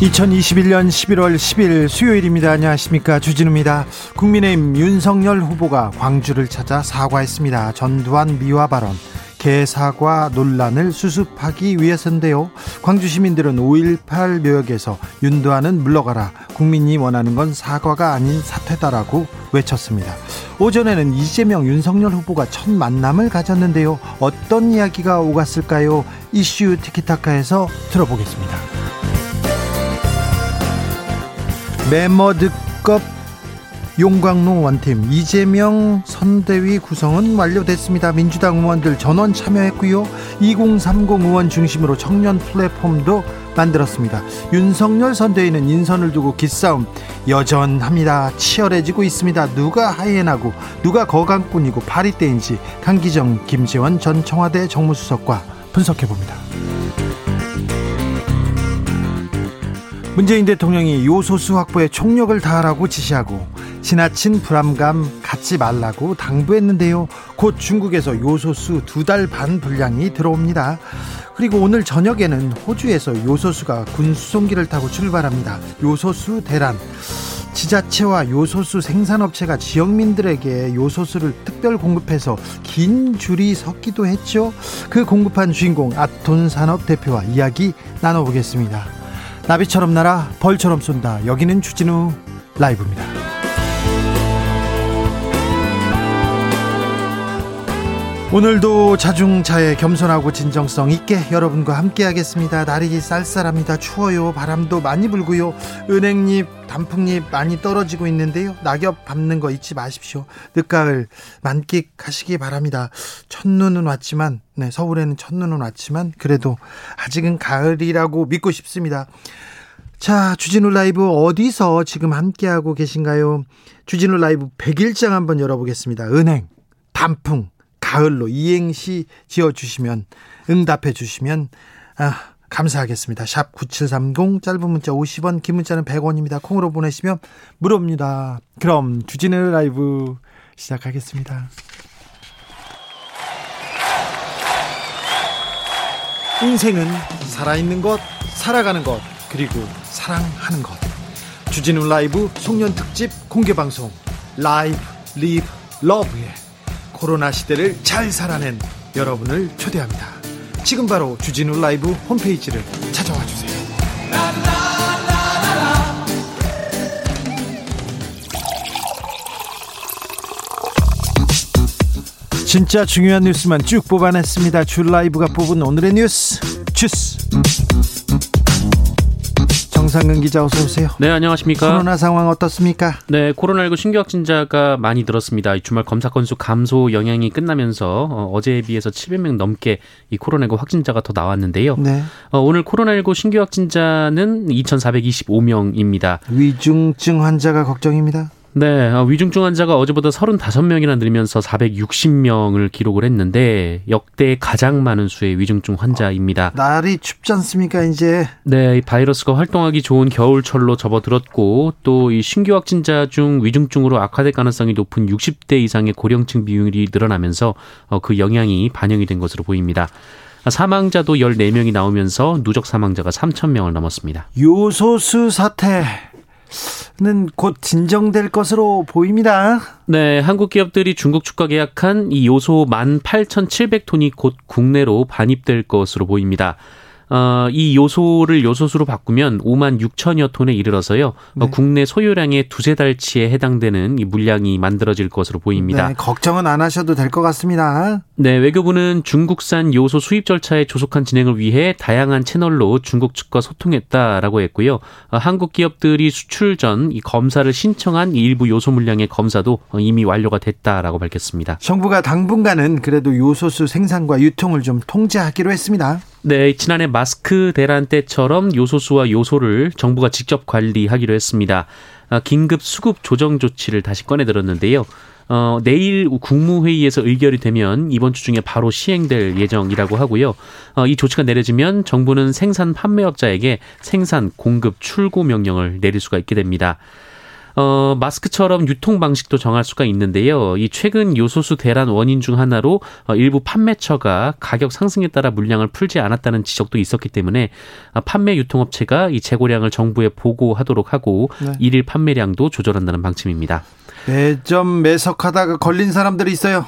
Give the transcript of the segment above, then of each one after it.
2021년 11월 10일 수요일입니다. 안녕하십니까. 주진우입니다. 국민의힘 윤석열 후보가 광주를 찾아 사과했습니다. 전두환 미화 발언, 개사과 논란을 수습하기 위해서인데요. 광주 시민들은 5.18 묘역에서 윤두환은 물러가라. 국민이 원하는 건 사과가 아닌 사퇴다라고 외쳤습니다. 오전에는 이재명 윤석열 후보가 첫 만남을 가졌는데요. 어떤 이야기가 오갔을까요? 이슈 티키타카에서 들어보겠습니다. 메머드급 용광로 원팀 이재명 선대위 구성은 완료됐습니다. 민주당 의원들 전원 참여했고요. 2030 의원 중심으로 청년 플랫폼도 만들었습니다. 윤석열 선대위는 인선을 두고 기싸움 여전합니다. 치열해지고 있습니다. 누가 하이에나고 누가 거강꾼이고 파리떼인지 강기정 김재원 전 청와대 정무수석과 분석해 봅니다. 문재인 대통령이 요소수 확보에 총력을 다하라고 지시하고 지나친 불안감 갖지 말라고 당부했는데요. 곧 중국에서 요소수 두 달 반 분량이 들어옵니다. 그리고 오늘 저녁에는 호주에서 요소수가 군수송기를 타고 출발합니다. 요소수 대란. 지자체와 요소수 생산업체가 지역민들에게 요소수를 특별 공급해서 긴 줄이 섰기도 했죠. 그 공급한 주인공 아톤 산업 대표와 이야기 나눠보겠습니다. 나비처럼 날아 벌처럼 쏜다. 여기는 주진우 라이브입니다. 오늘도 자중차에 겸손하고 진정성 있게 여러분과 함께 하겠습니다. 날이 쌀쌀합니다. 추워요. 바람도 많이 불고요. 은행잎, 단풍잎 많이 떨어지고 있는데요. 낙엽 밟는 거 잊지 마십시오. 늦가을 만끽하시기 바랍니다. 첫눈은 왔지만, 네, 서울에는 첫눈은 왔지만, 그래도 아직은 가을이라고 믿고 싶습니다. 자, 주진우 라이브 어디서 지금 함께하고 계신가요? 주진우 라이브 100일장 한번 열어보겠습니다. 은행, 단풍, 가을로 이행시 지어 주시면 응답해 주시면 아, 감사하겠습니다. 샵 9730 짧은 문자 50원 긴 문자는 100원입니다. 콩으로 보내시면 무료입니다. 그럼 주진우 라이브 시작하겠습니다. 인생은 살아있는 것, 살아가는 것, 그리고 사랑하는 것. 주진우 라이브 송년 특집 공개 방송 live live love에 코로나 시대를 잘 살아낸 여러분을 초대합니다. 지금 바로 주진우 라이브 홈페이지를 찾아와 주세요. 진짜 중요한 뉴스만 쭉 뽑아냈습니다. 줄 라이브가 뽑은 오늘의 뉴스 주스. 정상근 기자 어서 오세요. 네, 안녕하십니까? 코로나 상황 어떻습니까? 네, 코로나19 신규 확진자가 많이 늘었습니다. 주말 검사 건수 감소 영향이 끝나면서 어, 제에 비해서 700명 넘게 이 코로나19 확진자가 더 나왔는데요. 네. 어, 오늘 코로나19 신규 확진자는 2,425명입니다. 위중증 환자가 걱정입니다. 네, 어, 위중증 환자가 어제보다 35명이나 늘면서 460명을 기록을 했는데 역대 가장 많은 수의 위중증 환자입니다. 날이 춥지 않습니까, 이제? 네, 바이러스가 활동하기 좋은 겨울철로 접어들었고 또 이 신규 확진자 중 위중증으로 악화될 가능성이 높은 60대 이상의 고령층 비율이 늘어나면서 어, 그 영향이 반영이 된 것으로 보입니다. 사망자도 14명이 나오면서 누적 사망자가 3,000명을 넘었습니다. 요소수 사태 는곧 진정될 것으로 보입니다. 네, 한국 기업들이 중국 축과 계약한 이 요소 18,700톤이 곧 국내로 반입될 것으로 보입니다. 어, 이 요소를 요소수로 바꾸면 5만 6천여 톤에 이르러서요. 어, 네. 어, 국내 소요량의 두세 달치에 해당되는 이 물량이 만들어질 것으로 보입니다. 네, 걱정은 안 하셔도 될 것 같습니다. 네, 외교부는 중국산 요소 수입 절차의 조속한 진행을 위해 다양한 채널로 중국 측과 소통했다라고 했고요. 어, 한국 기업들이 수출 전 이 검사를 신청한 일부 요소 물량의 검사도 어, 이미 완료가 됐다라고 밝혔습니다. 정부가 당분간은 그래도 요소수 생산과 유통을 좀 통제하기로 했습니다. 네, 지난해 마스크 대란 때처럼 요소수와 요소를 정부가 직접 관리하기로 했습니다. 아, 긴급 수급 조정 조치를 다시 꺼내 들었는데요. 어, 내일 국무회의에서 의결이 되면 이번 주 중에 바로 시행될 예정이라고 하고요. 어, 이 조치가 내려지면 정부는 생산 판매업자에게 생산, 공급, 출고 명령을 내릴 수가 있게 됩니다. 어, 마스크처럼 유통 방식도 정할 수가 있는데요. 이 최근 요소수 대란 원인 중 하나로 어, 일부 판매처가 가격 상승에 따라 물량을 풀지 않았다는 지적도 있었기 때문에 어, 판매 유통업체가 이 재고량을 정부에 보고하도록 하고 네. 일일 판매량도 조절한다는 방침입니다. 매점 매석하다가 걸린 사람들이 있어요.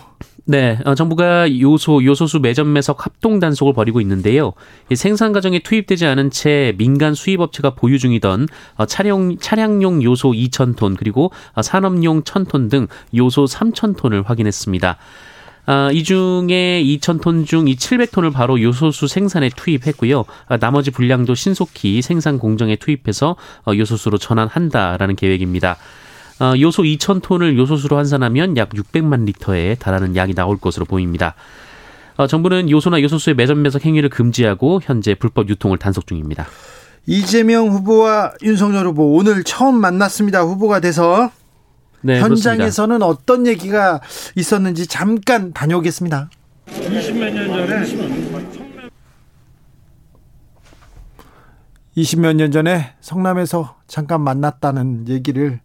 네, 어, 정부가 요소 요소수 매점 매석 합동 단속을 벌이고 있는데요. 생산 과정에 투입되지 않은 채 민간 수입업체가 보유 중이던 어, 차량 차량용 요소 2천 톤 그리고 어, 산업용 1,000톤 등 요소 3천 톤을 확인했습니다. 아, 이 중에 2,000톤 중 이 700톤을 바로 요소수 생산에 투입했고요. 아, 나머지 분량도 신속히 생산 공정에 투입해서 어, 요소수로 전환한다라는 계획입니다. 어, 요소 2천 톤을 요소수로 환산하면 약 600만 리터에 달하는 양이 나올 것으로 보입니다. 어, 정부는 요소나 요소수의 매점 매석 행위를 금지하고 현재 불법 유통을 단속 중입니다. 이재명 후보와 윤석열 후보 오늘 처음 만났습니다. 후보가 돼서 네, 현장에서는 그렇습니다. 어떤 얘기가 있었는지 잠깐 다녀오겠습니다. 20몇 년 전에 20몇 년 전에 성남에서 잠깐 만났다는 얘기를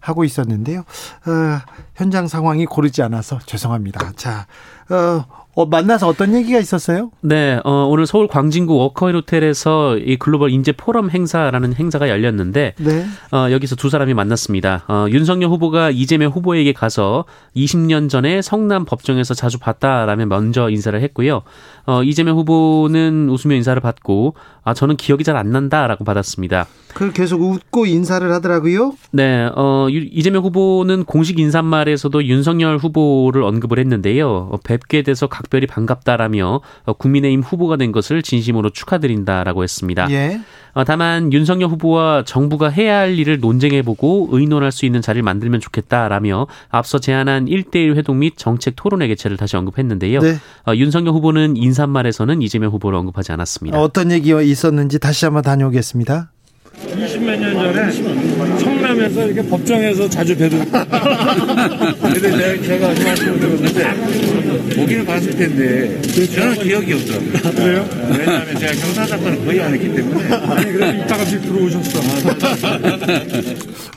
하고 있었는데요. 어, 현장 상황이 고르지 않아서 죄송합니다. 자, 어, 어, 만나서 어떤 얘기가 있었어요? 네, 어, 오늘 서울 광진구 워커힐 호텔에서 이 글로벌 인재 포럼 행사라는 행사가 열렸는데, 네. 어, 여기서 두 사람이 만났습니다. 어, 윤석열 후보가 이재명 후보에게 가서 20년 전에 성남 법정에서 자주 봤다라면 먼저 인사를 했고요. 어, 이재명 후보는 웃으며 인사를 받고, 아, 저는 기억이 잘 안 난다라고 받았습니다. 그 계속 웃고 인사를 하더라고요. 네, 어, 이재명 후보는 공식 인사말에서도 윤석열 후보를 언급을 했는데요. 어, 뵙게 돼서 각 별히 반갑다라며 어, 국민의힘 후보가 된 것을 진심으로 축하드린다라고 했습니다. 예. 어, 다만 윤석열 후보와 정부가 해야 할 일을 논쟁해보고 의논할 수 있는 자리를 만들면 좋겠다라며 앞서 제안한 1대1 회동 및 정책 토론회 개최를 다시 언급했는데요. 네. 어, 윤석열 후보는 인사말에서는 이재명 후보를 언급하지 않았습니다. 어떤 얘기가 있었는지 다시 한번 다녀오겠습니다. 20몇 년 전에 성남에서 이렇게 법정에서 자주 뵈도 근데 내가 제가 그 말씀을 들었는데 보기는 봤을 텐데 저는 기억이 없더라고요. 아, 그래요? 왜냐하면 제가 경사 사건을 거의 안 했기 때문에 아니 그래도 이따가씩 들어오셨어.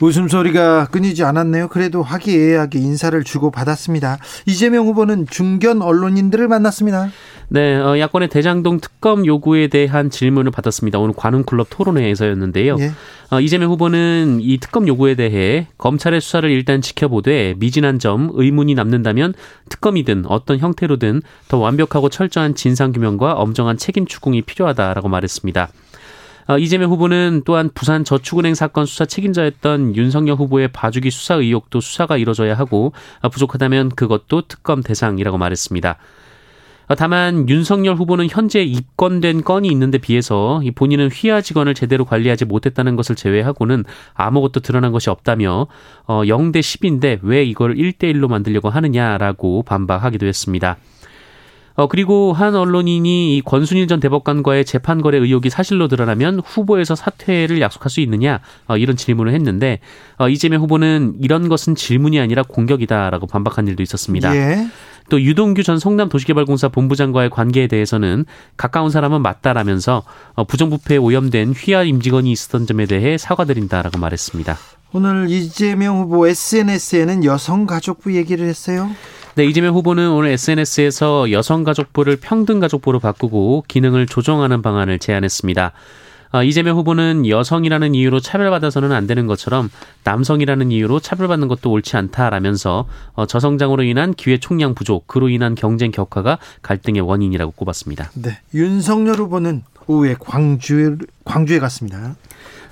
웃음소리가 끊이지 않았네요. 그래도 화기애애하게 인사를 주고 받았습니다. 이재명 후보는 중견 언론인들을 만났습니다. 네, 어, 야권의 대장동 특검 요구에 대한 질문을 받았습니다. 오늘 관훈클럽 토론회에서였는데요. 예. 어, 이재명 후보는 이 특검 요구에 대해 검찰의 수사를 일단 지켜보되 미진한 점, 의문이 남는다면 특검이든 어떤 형태로든 더 완벽하고 철저한 진상규명과 엄정한 책임 추궁이 필요하다라고 말했습니다. 어, 이재명 후보는 또한 부산 저축은행 사건 수사 책임자였던 윤석열 후보의 봐주기 수사 의혹도 수사가 이뤄져야 하고 어, 부족하다면 그것도 특검 대상이라고 말했습니다. 다만 윤석열 후보는 현재 입건된 건이 있는데 비해서 본인은 휘하 직원을 제대로 관리하지 못했다는 것을 제외하고는 아무것도 드러난 것이 없다며 어 0대 10인데 왜 이걸 1대 1로 만들려고 하느냐라고 반박하기도 했습니다. 어, 그리고 한 언론인이 이 권순일 전 대법관과의 재판 거래 의혹이 사실로 드러나면 후보에서 사퇴를 약속할 수 있느냐 어, 이런 질문을 했는데 어, 이재명 후보는 이런 것은 질문이 아니라 공격이다라고 반박한 일도 있었습니다. 예. 또 유동규 전 성남도시개발공사 본부장과의 관계에 대해서는 가까운 사람은 맞다라면서 어, 부정부패에 오염된 휘하 임직원이 있었던 점에 대해 사과드린다라고 말했습니다. 오늘 이재명 후보 SNS에는 여성가족부 얘기를 했어요. 네, 이재명 후보는 오늘 SNS에서 여성가족부를 평등가족부로 바꾸고 기능을 조정하는 방안을 제안했습니다. 아, 이재명 후보는 여성이라는 이유로 차별받아서는 안 되는 것처럼 남성이라는 이유로 차별받는 것도 옳지 않다라면서 어, 저성장으로 인한 기회 총량 부족, 그로 인한 경쟁 격화가 갈등의 원인이라고 꼽았습니다. 네, 윤석열 후보는 오후에 광주 광주에 갔습니다.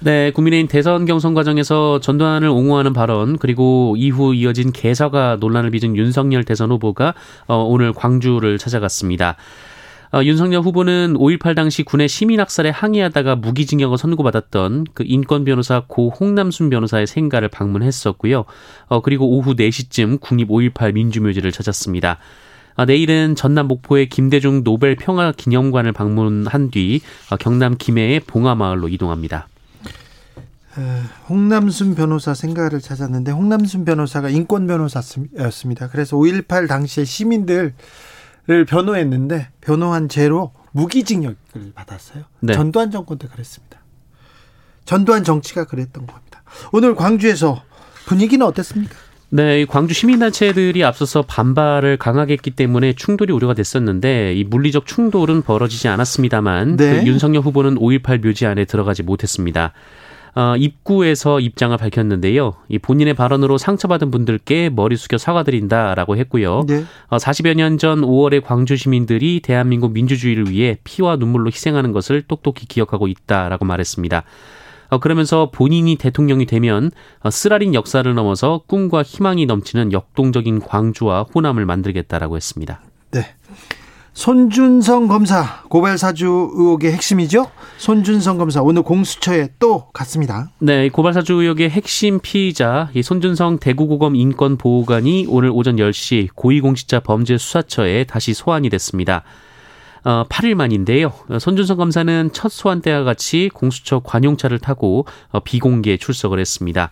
네, 국민의힘 대선 경선 과정에서 전두환을 옹호하는 발언 그리고 이후 이어진 개사가 논란을 빚은 윤석열 대선 후보가 어, 오늘 광주를 찾아갔습니다. 어, 윤석열 후보는 5.18 당시 군의 시민학살에 항의하다가 무기징역을 선고받았던 그 인권 변호사 고 홍남순 변호사의 생가를 방문했었고요. 어, 그리고 오후 4시쯤 국립 5.18 민주묘지를 찾았습니다. 아, 내일은 전남 목포의 김대중 노벨 평화 기념관을 방문한 뒤 어, 경남 김해의 봉화마을로 이동합니다. 홍남순 변호사 생가를 찾았는데 홍남순 변호사가 인권 변호사였습니다. 그래서 5.18 당시에 시민들 을 변호했는데 변호한 죄로 무기징역을 받았어요. 네. 전두환 정권 때 그랬습니다. 전두환 정치가 그랬던 겁니다. 오늘 광주에서 분위기는 어땠습니까? 네, 광주 시민단체들이 앞서서 반발을 강하게 했기 때문에 충돌이 우려가 됐었는데 이 물리적 충돌은 벌어지지 않았습니다만 네. 그 윤석열 후보는 5.18 묘지 안에 들어가지 못했습니다. 어, 입구에서 입장을 밝혔는데요. 이 본인의 발언으로 상처받은 분들께 머리 숙여 사과드린다라고 했고요. 네. 어, 40여 년 전 5월에 광주 시민들이 대한민국 민주주의를 위해 피와 눈물로 희생하는 것을 똑똑히 기억하고 있다라고 말했습니다. 어, 그러면서 본인이 대통령이 되면 어, 쓰라린 역사를 넘어서 꿈과 희망이 넘치는 역동적인 광주와 호남을 만들겠다라고 했습니다. 네. 손준성 검사 고발 사주 의혹의 핵심이죠. 손준성 검사 오늘 공수처에 또 갔습니다. 네, 고발 사주 의혹의 핵심 피의자 이 손준성 대구고검 인권보호관이 오늘 오전 10시 고위공직자 범죄수사처에 다시 소환이 됐습니다. 어, 8일 만인데요. 손준성 검사는 첫 소환 때와 같이 공수처 관용차를 타고 어, 비공개 출석을 했습니다.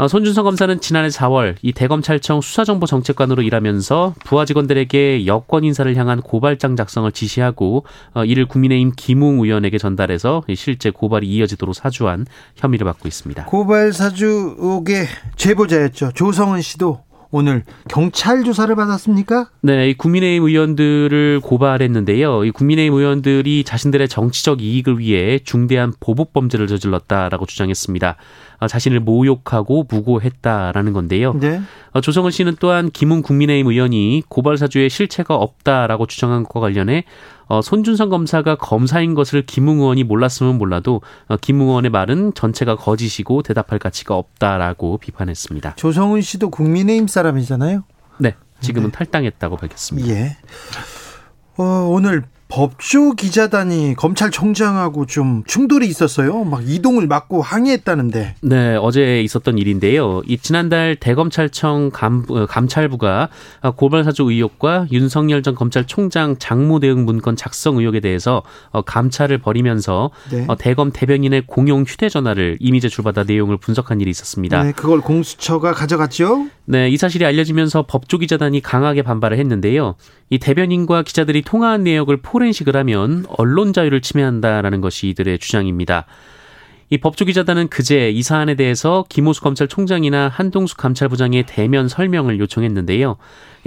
어, 손준성 검사는 지난해 4월 이 대검찰청 수사정보정책관으로 일하면서 부하 직원들에게 여권 인사를 향한 고발장 작성을 지시하고 어, 이를 국민의힘 김웅 의원에게 전달해서 실제 고발이 이어지도록 사주한 혐의를 받고 있습니다. 고발 사주 의혹의 제보자였죠. 조성은 씨도 오늘 경찰 조사를 받았습니까? 네, 이 국민의힘 의원들을 고발했는데요. 이 국민의힘 의원들이 자신들의 정치적 이익을 위해 중대한 보복 범죄를 저질렀다라고 주장했습니다. 어, 자신을 모욕하고 무고했다라는 건데요. 네. 어, 조성은 씨는 또한 김웅 국민의힘 의원이 고발 사주에 실체가 없다라고 주장한 것과 관련해 어, 손준성 검사가 검사인 것을 김웅 의원이 몰랐으면 몰라도 어, 김웅 의원의 말은 전체가 거짓이고 대답할 가치가 없다라고 비판했습니다. 조성은 씨도 국민의힘 사람이잖아요. 네, 지금은 네. 탈당했다고 밝혔습니다. 예. 어, 오늘 법조 기자단이 검찰총장하고 좀 충돌이 있었어요. 막 이동을 막고 항의했다는데. 네, 어제 있었던 일인데요. 이 지난달 대검찰청 감, 어, 감찰부가 고발사주 의혹과 윤석열 전 검찰총장 장모 대응 문건 작성 의혹에 대해서 어, 감찰을 벌이면서 네. 어, 대검 대변인의 공용 휴대전화를 이미 제출받아 내용을 분석한 일이 있었습니다. 네, 그걸 공수처가 가져갔죠. 네, 이 사실이 알려지면서 법조 기자단이 강하게 반발을 했는데요. 이 대변인과 기자들이 통화한 내역을 포렌식을 하면 언론 자유를 침해한다라는 것이 이들의 주장입니다. 이 법조기자단은 그제 이 사안에 대해서 김호수 검찰총장이나 한동숙 감찰부장의 대면 설명을 요청했는데요.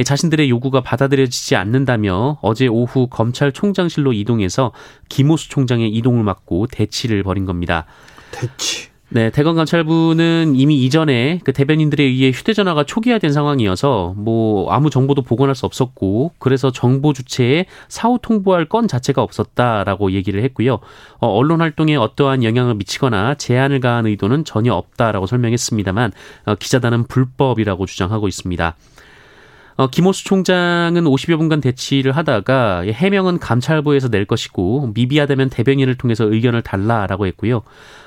자신들의 요구가 받아들여지지 않는다며 어제 오후 검찰총장실로 이동해서 김호수 총장의 이동을 막고 대치를 벌인 겁니다. 대치. 네, 대검 감찰부는 이미 이전에 그 대변인들에 의해 휴대전화가 초기화된 상황이어서 뭐 아무 정보도 복원할 수 없었고 그래서 정보 주체에 사후 통보할 건 자체가 없었다라고 얘기를 했고요. 어, 언론 활동에 어떠한 영향을 미치거나 제한을 가한 의도는 전혀 없다라고 설명했습니다만 어, 기자단은 불법이라고 주장하고 있습니다. 어, 김호수 총장은 50여 분간 대치를 하다가 해명은 감찰부에서 낼 것이고 미비하다면 대변인을 통해서 의견을 달라라고 했고요.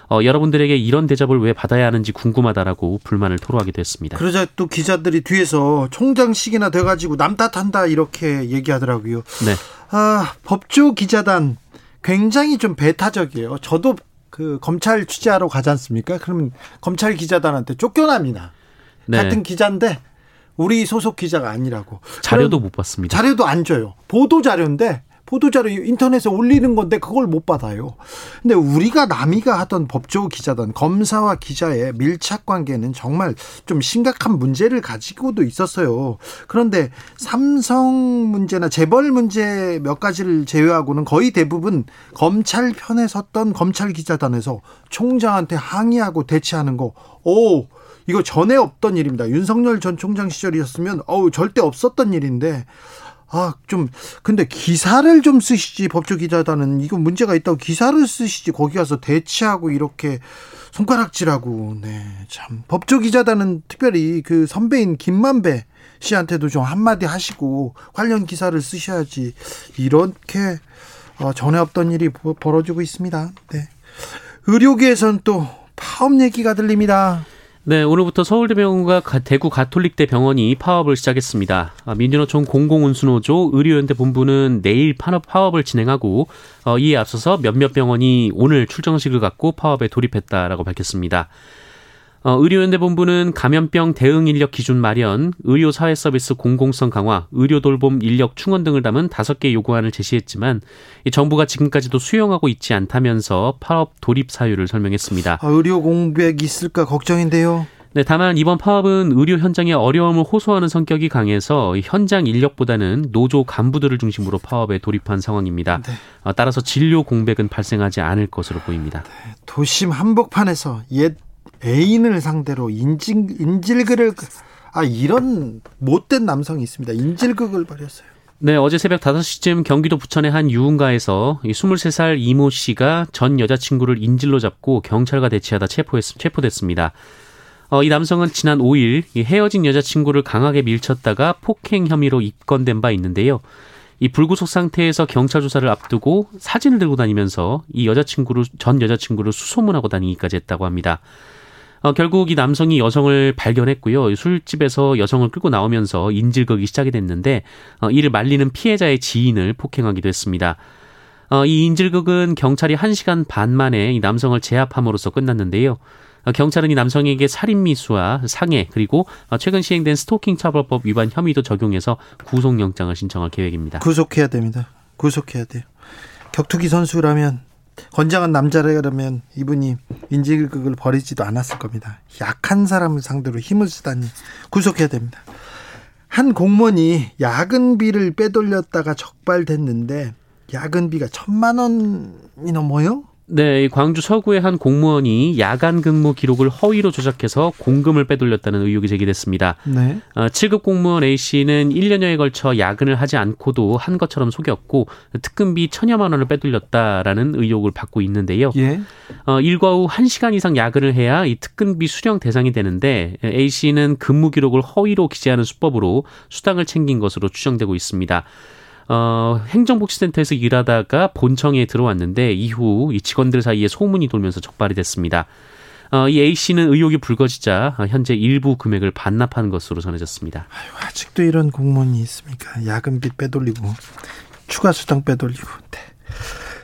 어, 여러분들에게 이런 대접을 왜 받아야 하는지 궁금하다라고 불만을 토로하기도 했습니다. 그러자 또 기자들이 뒤에서 총장식이나 돼가지고 남 탓한다 이렇게 얘기하더라고요. 네. 아, 법조 기자단 굉장히 좀 배타적이에요. 저도 그 검찰 취재하러 가지 않습니까? 그러면 검찰 기자단한테 쫓겨납니다. 네. 같은 기자인데 우리 소속 기자가 아니라고. 자료도 못 받습니다. 자료도 안 줘요. 보도 자료인데 보도자료 인터넷에 올리는 건데 그걸 못 받아요. 근데 우리가 남이가 하던 법조 기자단 검사와 기자의 밀착 관계는 정말 좀 심각한 문제를 가지고도 있었어요. 그런데 삼성 문제나 재벌 문제 몇 가지를 제외하고는 거의 대부분 검찰 편에 섰던 검찰 기자단에서 총장한테 항의하고 대치하는 거, 오, 이거 전에 없던 일입니다. 윤석열 전 총장 시절이었으면 어우 절대 없었던 일인데 아, 좀, 근데 기사를 좀 쓰시지, 법조기자단은. 이거 문제가 있다고 기사를 쓰시지, 거기 가서 대치하고 이렇게 손가락질하고, 네, 참. 법조기자단은 특별히 그 선배인 김만배 씨한테도 좀 한마디 하시고, 관련 기사를 쓰셔야지. 이렇게, 어, 전에 없던 일이 벌어지고 있습니다. 네. 의료계에선 또 파업 얘기가 들립니다. 네, 오늘부터 서울대병원과 대구 가톨릭대 병원이 파업을 시작했습니다. 아, 민주노총 공공운수노조 의료연대 본부는 내일 파업, 파업을 진행하고 어, 이에 앞서서 몇몇 병원이 오늘 출정식을 갖고 파업에 돌입했다라고 밝혔습니다. 어, 의료연대 본부는 감염병 대응 인력 기준 마련, 의료 사회 서비스 공공성 강화, 의료 돌봄 인력 충원 등을 담은 다섯 개 요구안을 제시했지만 이 정부가 지금까지도 수용하고 있지 않다면서 파업 돌입 사유를 설명했습니다. 아, 의료 공백 있을까 걱정인데요. 네, 다만 이번 파업은 의료 현장의 어려움을 호소하는 성격이 강해서 현장 인력보다는 노조 간부들을 중심으로 파업에 돌입한 상황입니다. 네. 어, 따라서 진료 공백은 발생하지 않을 것으로 보입니다. 네, 도심 한복판에서 옛 애인을 상대로 인질, 인질극을 아 이런 못된 남성이 있습니다. 인질극을 벌였어요. 네, 어제 새벽 5시쯤 경기도 부천의 한 유흥가에서 23살 이모 씨가 전 여자친구를 인질로 잡고 경찰과 대치하다 체포했, 체포됐습니다. 어, 이 남성은 지난 5일 헤어진 여자친구를 강하게 밀쳤다가 폭행 혐의로 입건된 바 있는데요. 이 불구속 상태에서 경찰 조사를 앞두고 사진을 들고 다니면서 이 여자친구를 전 여자친구를 수소문하고 다니기까지 했다고 합니다. 어, 결국 이 남성이 여성을 발견했고요. 술집에서 여성을 끌고 나오면서 인질극이 시작이 됐는데 어, 이를 말리는 피해자의 지인을 폭행하기도 했습니다. 어, 이 인질극은 경찰이 1시간 반 만에 이 남성을 제압함으로써 끝났는데요. 어, 경찰은 이 남성에게 살인미수와 상해 그리고 어, 최근 시행된 스토킹 처벌법 위반 혐의도 적용해서 구속영장을 신청할 계획입니다. 구속해야 됩니다. 구속해야 돼요. 격투기 선수라면 건장한 남자라면 이분이 인질극을 벌이지도 않았을 겁니다. 약한 사람을 상대로 힘을 쓰다니 구속해야 됩니다. 한 공무원이 야근비를 빼돌렸다가 적발됐는데 야근비가 천만 원이 넘어요? 네, 광주 서구의 한 공무원이 야간 근무 기록을 허위로 조작해서 공금을 빼돌렸다는 의혹이 제기됐습니다. 네. 어, 7급 공무원 A 씨는 1년여에 걸쳐 야근을 하지 않고도 한 것처럼 속였고 특근비 천여만 원을 빼돌렸다라는 의혹을 받고 있는데요. 예. 어, 일과 후 1시간 이상 야근을 해야 이 특근비 수령 대상이 되는데 A 씨는 근무 기록을 허위로 기재하는 수법으로 수당을 챙긴 것으로 추정되고 있습니다. 어, 행정복지센터에서 일하다가 본청에 들어왔는데 이후 이 직원들 사이에 소문이 돌면서 적발이 됐습니다. 어, 이 A 씨는 의혹이 불거지자 현재 일부 금액을 반납한 것으로 전해졌습니다. 아유, 아직도 이런 공무원이 있습니까? 야근비 빼돌리고 추가 수당 빼돌리고. 네.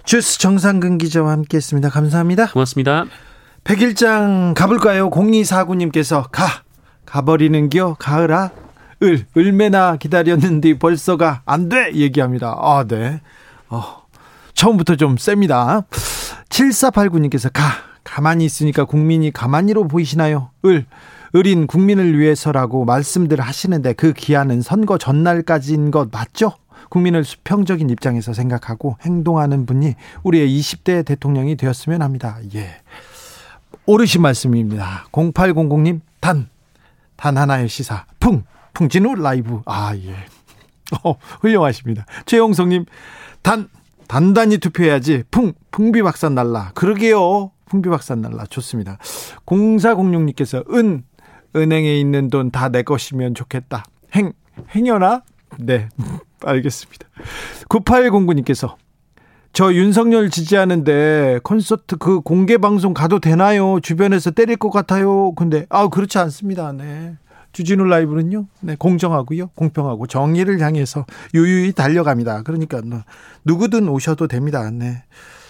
주스 정상근 기자와 함께했습니다. 감사합니다. 고맙습니다. 백일장 가볼까요? 0249님께서 가 가버리는겨 가을아 을, 을매나 기다렸는데 벌써가 안 돼! 얘기합니다. 아, 네. 어, 처음부터 좀 셉니다. 7489님께서 가, 가만히 있으니까 국민이 가만히로 보이시나요? 을, 을인 국민을 위해서라고 말씀들 하시는데 그 기한은 선거 전날까지인 것 맞죠? 국민을 수평적인 입장에서 생각하고 행동하는 분이 우리의 20대 대통령이 되었으면 합니다. 예. 오르신 말씀입니다. 0800님, 단, 단 하나의 시사, 풍, 풍진우 라이브. 아, 예. 어, 훌륭하십니다. 최영성님, 단, 단단히 투표해야지. 풍, 풍비박산 날라. 그러게요. 풍비박산 날라. 좋습니다. 0406님께서, 은, 은행에 있는 돈 다 내 것이면 좋겠다. 행, 행여나? 네. 알겠습니다. 9809님께서, 저 윤석열 지지하는데 콘서트 그 공개 방송 가도 되나요? 주변에서 때릴 것 같아요. 근데 아 그렇지 않습니다. 네. 주진우 라이브는요, 네, 공정하고요, 공평하고 정의를 향해서 유유히 달려갑니다. 그러니까 뭐 누구든 오셔도 됩니다. 네.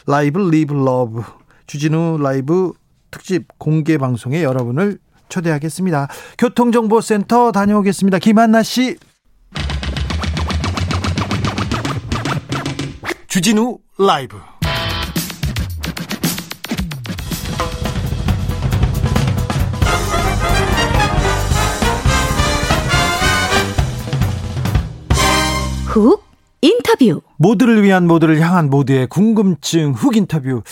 live live love 주진우 라이브 특집 공개 방송에 여러분을 초대하겠습니다. 교통정보센터 다녀오겠습니다. 김한나 씨. 주진우 라이브 훅 인터뷰. 모두를 위한 모두를 향한 모두의 궁금증 훅 인터뷰.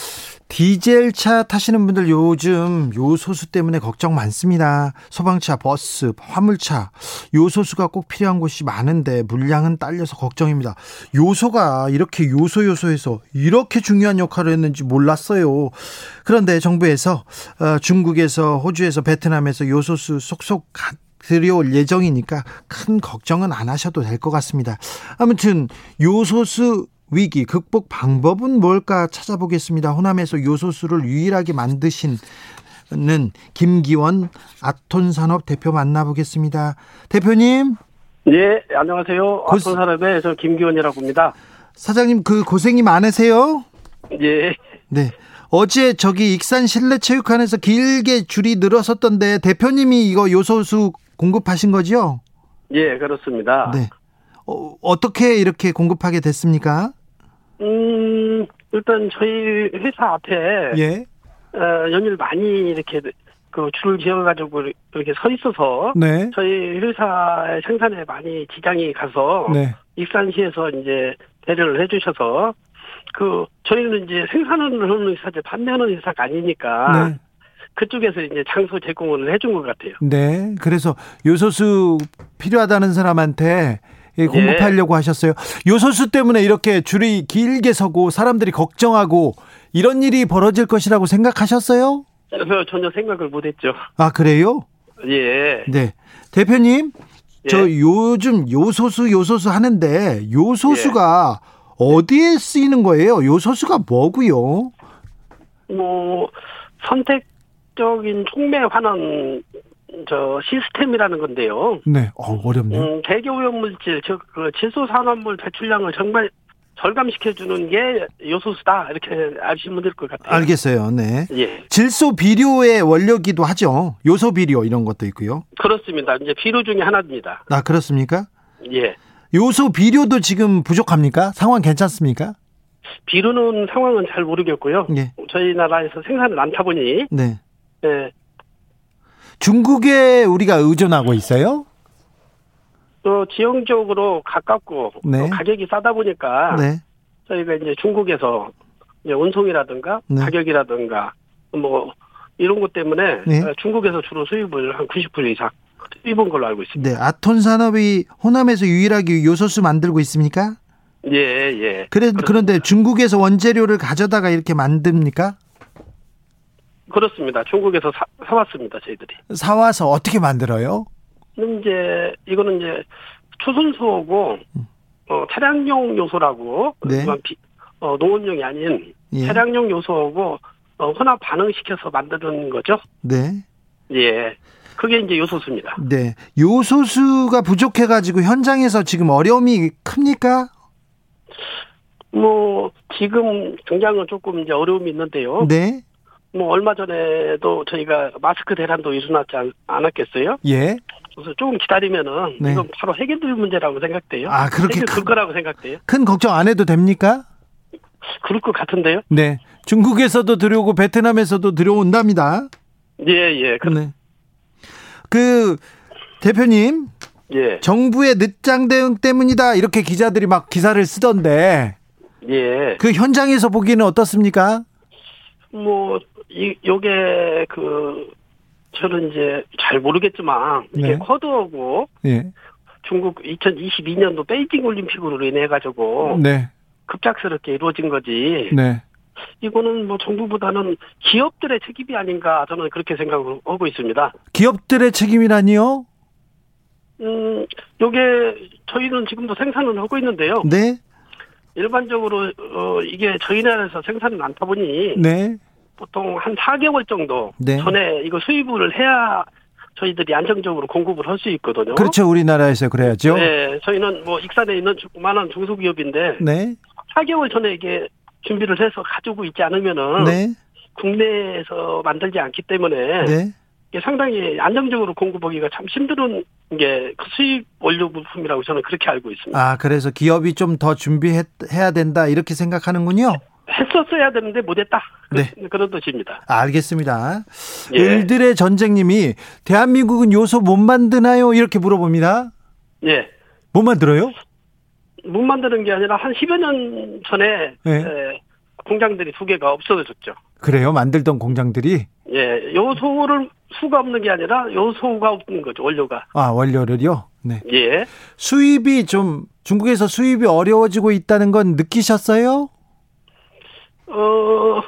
디젤 차 타시는 분들 요즘 요소수 때문에 걱정 많습니다. 소방차, 버스, 화물차 요소수가 꼭 필요한 곳이 많은데 물량은 딸려서 걱정입니다. 요소가 이렇게 요소 요소에서 이렇게 중요한 역할을 했는지 몰랐어요. 그런데 정부에서 어, 중국에서 호주에서 베트남에서 요소수 속속 들여올 예정이니까 큰 걱정은 안 하셔도 될 것 같습니다. 아무튼 요소수 위기 극복 방법은 뭘까 찾아보겠습니다. 호남에서 요소수를 유일하게 만드신 는 김기원 아톤산업 대표 만나보겠습니다. 대표님. 네, 안녕하세요. 고... 아톤산업의 저 김기원이라고 합니다. 사장님 그 고생이 많으세요? 예. 네. 어제 저기 익산 실내 체육관에서 길게 줄이 늘었었던데 대표님이 이거 요소수 공급하신 거죠? 예, 그렇습니다. 네. 어, 어떻게 이렇게 공급하게 됐습니까? 음, 일단 저희 회사 앞에 예. 어, 연일 많이 이렇게 그 줄을 지어가지고 이렇게 서 있어서 네. 저희 회사의 생산에 많이 지장이 가서 네. 익산시에서 이제 배려를 해주셔서 그 저희는 이제 생산을 하는 회사지 판매하는 회사가 아니니까 네. 그쪽에서 이제 장소 제공을 해준 것 같아요. 네, 그래서 요소수 필요하다는 사람한테 예, 공급하려고 네. 하셨어요. 요소수 때문에 이렇게 줄이 길게 서고 사람들이 걱정하고 이런 일이 벌어질 것이라고 생각하셨어요? 전혀 생각을 못했죠. 아 그래요? 예. 네, 대표님, 예. 저 요즘 요소수 요소수 하는데 요소수가 예. 어디에 쓰이는 거예요? 요소수가 뭐고요? 뭐 선택 적인 촉매 환원 저 시스템이라는 건데요. 네, 어, 어렵네요. 음, 대기 오염물질, 즉 그 질소 산화물 배출량을 정말 절감시켜주는 게 요소수다 이렇게 아시면 될 것 같아요. 알겠어요. 네. 예. 질소 비료의 원료기도 하죠. 요소 비료 이런 것도 있고요. 그렇습니다. 이제 비료 중에 하나입니다. 아 그렇습니까? 예. 요소 비료도 지금 부족합니까? 상황 괜찮습니까? 비료는 상황은 잘 모르겠고요. 예. 저희 나라에서 생산을 않다 보니 네. 예, 중국에 우리가 의존하고 있어요? 또 지형적으로 가깝고 네. 가격이 싸다 보니까 네. 저희가 이제 중국에서 이제 운송이라든가 네. 가격이라든가 뭐 이런 것 때문에 네. 중국에서 주로 수입을 한 90% 이상 수입한 걸로 알고 있습니다. 네, 아톤 산업이 호남에서 유일하게 요소수 만들고 있습니까? 예, 예. 그래, 그런데 중국에서 원재료를 가져다가 이렇게 만듭니까? 그렇습니다. 중국에서 사, 사왔습니다, 저희들이. 사와서 어떻게 만들어요? 이제, 이거는 이제, 초순수하고, 어, 차량용 요소라고, 네. 어, 농원용이 아닌 예. 차량용 요소하고, 어, 혼합 반응시켜서 만드는 거죠. 네. 예. 그게 이제 요소수입니다. 네. 요소수가 부족해가지고 현장에서 지금 어려움이 큽니까? 뭐, 지금 당장은 조금 이제 어려움이 있는데요. 네. 뭐 얼마 전에도 저희가 마스크 대란도 일어났지 않았겠어요? 예. 그래서 조금 기다리면은 네. 이건 바로 해결될 문제라고 생각돼요. 아 그렇게 해결될 거라고 생각돼요. 큰 걱정 안 해도 됩니까? 그럴 것 같은데요. 네. 중국에서도 들여오고 베트남에서도 들여온답니다. 예, 예. 그, 네. 그 대표님. 예. 정부의 늦장 대응 때문이다. 이렇게 기자들이 막 기사를 쓰던데. 예. 그 현장에서 보기에는 어떻습니까? 뭐, 이, 요게, 그, 저는 이제 잘 모르겠지만, 이게 네. 쿼드하고, 네. 중국 2022년도 베이징 올림픽으로 인해 가지고, 네. 급작스럽게 이루어진 거지. 네. 이거는 뭐 정부보다는 기업들의 책임이 아닌가 저는 그렇게 생각을 하고 있습니다. 기업들의 책임이라니요? 음, 요게 저희는 지금도 생산을 하고 있는데요. 네. 일반적으로 어 이게 저희 나라에서 생산을 많다 보니 네. 보통 한 4개월 정도 네. 전에 이거 수입을 해야 저희들이 안정적으로 공급을 할 수 있거든요. 그렇죠. 우리나라에서 그래야죠. 네. 저희는 뭐 익산에 있는 조그마한 중소기업인데 네. 4개월 전에 이게 준비를 해서 가지고 있지 않으면은 네. 국내에서 만들지 않기 때문에 네. 상당히 안정적으로 공급하기가 참 힘든 게그 수입 원료 부품이라고 저는 그렇게 알고 있습니다. 아, 그래서 기업이 좀 더 준비해야 된다 이렇게 생각하는군요. 했었어야 되는데 못했다. 그, 네. 그런 뜻입니다. 알겠습니다. 예. 을들의 전쟁님이 대한민국은 요소 못 만드나요? 이렇게 물어봅니다. 예. 못 만들어요? 못 만드는 게 아니라 한 10여 년 전에 예. 공장들이 두 개가 없어졌죠. 그래요? 만들던 공장들이? 예, 요소를 수가 없는 게 아니라 요소가 없는 거죠, 원료가. 아, 원료를요? 네. 예. 수입이 좀 중국에서 수입이 어려워지고 있다는 건 느끼셨어요? 어,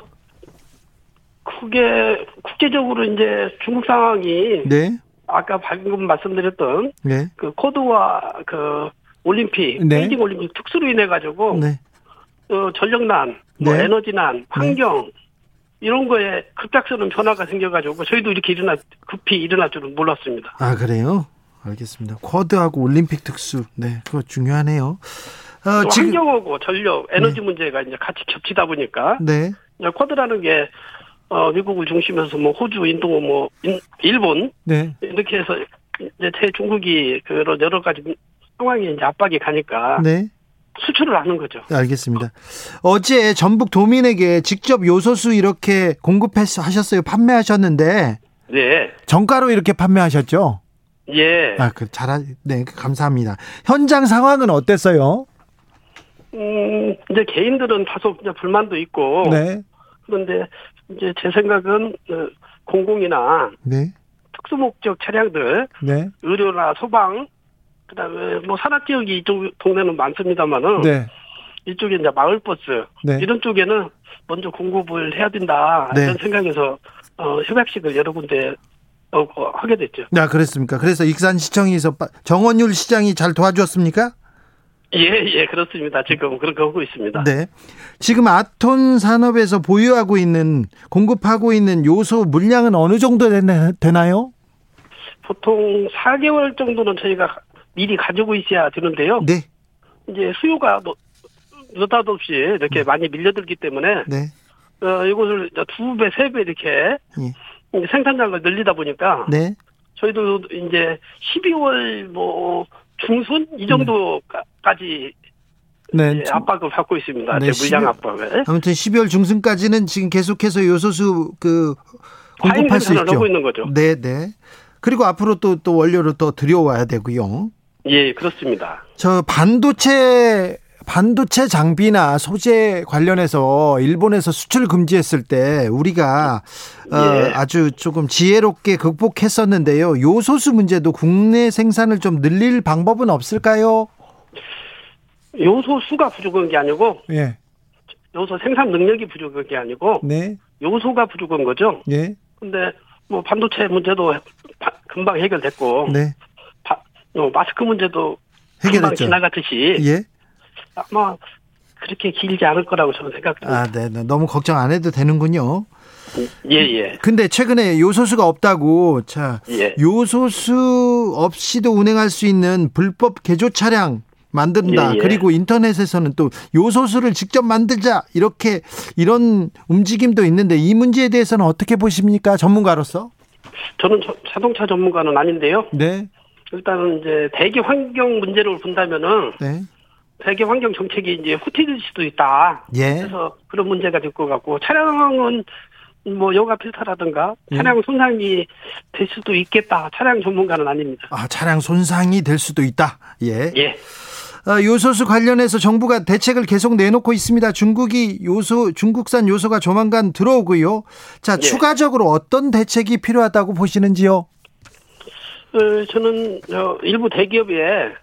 그게 국제적으로 이제 중국 상황이 네. 아까 방금 말씀드렸던 네. 그 코드와 그 올림픽, 네. 베이징 올림픽 특수로 인해 가지고 네. 어, 전력난, 뭐 네. 에너지난, 환경 이런 거에 급작스러운 변화가 생겨가지고 저희도 이렇게 일어나 급히 일어날 줄은 몰랐습니다. 아 그래요? 알겠습니다. 쿼드하고 올림픽 특수, 네, 그거 중요하네요. 어, 지금 환경하고 전력, 에너지 네. 문제가 이제 같이 겹치다 보니까 네. 쿼드라는 게 어, 미국을 중심해서 뭐 호주, 인도, 뭐 인, 일본 네. 이렇게 해서 이제 대중국이 그런 여러 가지 상황에 이제 압박이 가니까 네. 수출을 하는 거죠. 네, 알겠습니다. 어제 전북 도민에게 직접 요소수 이렇게 공급하셨어요. 판매하셨는데. 네. 정가로 이렇게 판매하셨죠? 예. 아, 그 잘 하, 네, 감사합니다. 현장 상황은 어땠어요? 음, 이제 개인들은 다소 이제 불만도 있고. 네. 그런데 이제 제 생각은 어, 공공이나 네. 특수 목적 차량들, 네. 의료나 소방, 그다음에 뭐 산악 지역이 이쪽 동네는 많습니다만은 네. 이쪽에 이제 마을 버스 네. 이런 쪽에는 먼저 공급을 해야 된다 네. 이런 생각에서 어, 협약식을 여러 군데 하게 됐죠. 네, 그렇습니까? 그래서 익산시청에서 정원율 시장이 잘 도와주었습니까? 예, 예, 그렇습니다. 지금 그렇게 하고 있습니다. 네. 지금 아톤 산업에서 보유하고 있는, 공급하고 있는 요소 물량은 어느 정도 되나요? 보통 4개월 정도는 저희가 미리 가지고 있어야 되는데요. 네. 이제 수요가 느닷없이 이렇게 네. 많이 밀려들기 때문에 네. 어, 이것을 두 배, 세 배 이렇게 네. 생산량을 늘리다 보니까 네. 저희도 이제 12월 뭐 중순 이 정도까지 네. 압박을 받고 있습니다. 네, 물량 압박을. 아무튼 12월 중순까지는 지금 계속해서 요소수 그 공급할 수 있죠. 하고 있는 거죠. 네, 네. 그리고 앞으로 또또 원료를 또 들여와야 되고요. 예, 그렇습니다. 저 반도체 반도체 장비나 소재 관련해서 일본에서 수출 금지했을 때 우리가 어, 예. 어, 아주 조금 지혜롭게 극복했었는데요. 요소수 문제도 국내 생산을 좀 늘릴 방법은 없을까요? 요소 수가 부족한 게 아니고 예. 요소 생산 능력이 부족한 게 아니고 네. 요소가 부족한 거죠. 예. 근데 뭐 반도체 문제도 금방 해결됐고 네. 어, 마스크 문제도 금방 지나갔듯이 예? 아마 그렇게 길지 않을 거라고 저는 생각합니다. 아, 네, 네. 너무 걱정 안 해도 되는군요. 예, 예. 근데 최근에 요소수가 없다고, 자, 예. 요소수 없이도 운행할 수 있는 불법 개조 차량 만든다. 예, 예. 그리고 인터넷에서는 또 요소수를 직접 만들자. 이렇게, 이런 움직임도 있는데 이 문제에 대해서는 어떻게 보십니까? 전문가로서? 저는 자동차 전문가는 아닌데요. 네. 일단은 이제 대기 환경 문제를 본다면은 네. 대기 환경 정책이 이제 후퇴될 수도 있다. 예. 그래서 그런 문제가 될 것 같고 차량은 뭐 여가 필터라든가 예. 차량 예. 손상이 될 수도 있겠다. 차량 전문가는 아닙니다. 아 차량 손상이 될 수도 있다. 예. 예. 어, 요소수 관련해서 정부가 대책을 계속 내놓고 있습니다. 중국이 요소 중국산 요소가 조만간 들어오고요. 자 예. 추가적으로 어떤 대책이 필요하다고 보시는지요? 어, 저는 어, 일부 대기업에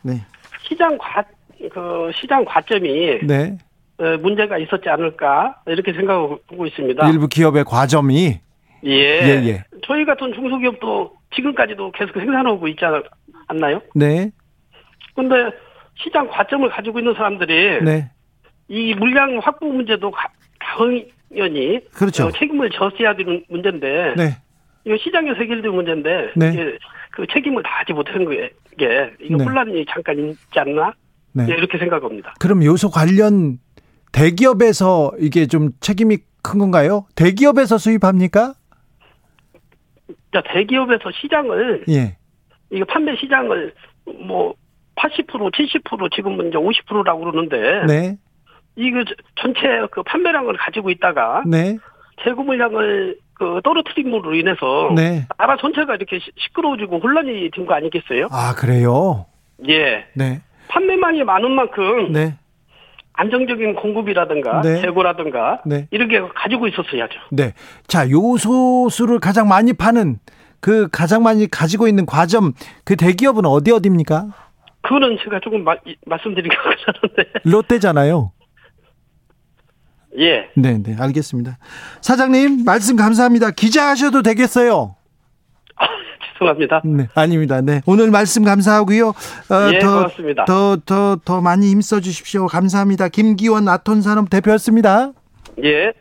네. 시장 과, 그 시장 과점이 네. 어, 문제가 있었지 않을까 이렇게 생각하고 있습니다. 일부 기업의 과점이 예. 예, 예. 저희 같은 중소기업도 지금까지도 계속 생산하고 있지 않나요? 네. 근데 시장 과점을 가지고 있는 사람들이 네. 이 물량 확보 문제도 당연히 그렇죠. 어, 책임을 져야 되는 문제인데 네. 이거 시장에서 해결될 문제인데 네. 그 책임을 다하지 못한 게 이거 네. 혼란이 잠깐 있지 않나 네. 네. 이렇게 생각합니다. 그럼 요소 관련 대기업에서 이게 좀 책임이 큰 건가요? 대기업에서 수입합니까? 자 대기업에서 시장을 예. 이거 판매 시장을 뭐 80% 70% 지금은 이제 50%라고 그러는데 네. 이거 전체 그 판매량을 가지고 있다가 네. 재고 물량을 그 떨어뜨림으로 인해서 네. 나라 전체가 이렇게 시끄러워지고 혼란이 된 거 아니겠어요? 아 그래요? 예. 네. 판매량이 많은 만큼 네. 안정적인 공급이라든가 네. 재고라든가 네. 이렇게 가지고 있었어야죠. 네. 자, 요소수를 가장 많이 파는 그 가장 많이 가지고 있는 과점 그 대기업은 어디 어디입니까? 그거는 제가 조금 마, 말씀드리기가 그러는데 롯데잖아요. 예. 네, 네, 알겠습니다. 사장님 말씀 감사합니다. 기자 하셔도 되겠어요. 아, 죄송합니다. 네, 아닙니다. 네, 오늘 말씀 감사하고요. 어, 예, 더, 고맙습니다. 더, 더, 더 많이 힘써 주십시오. 감사합니다. 김기원 아톤산업 대표였습니다. 예.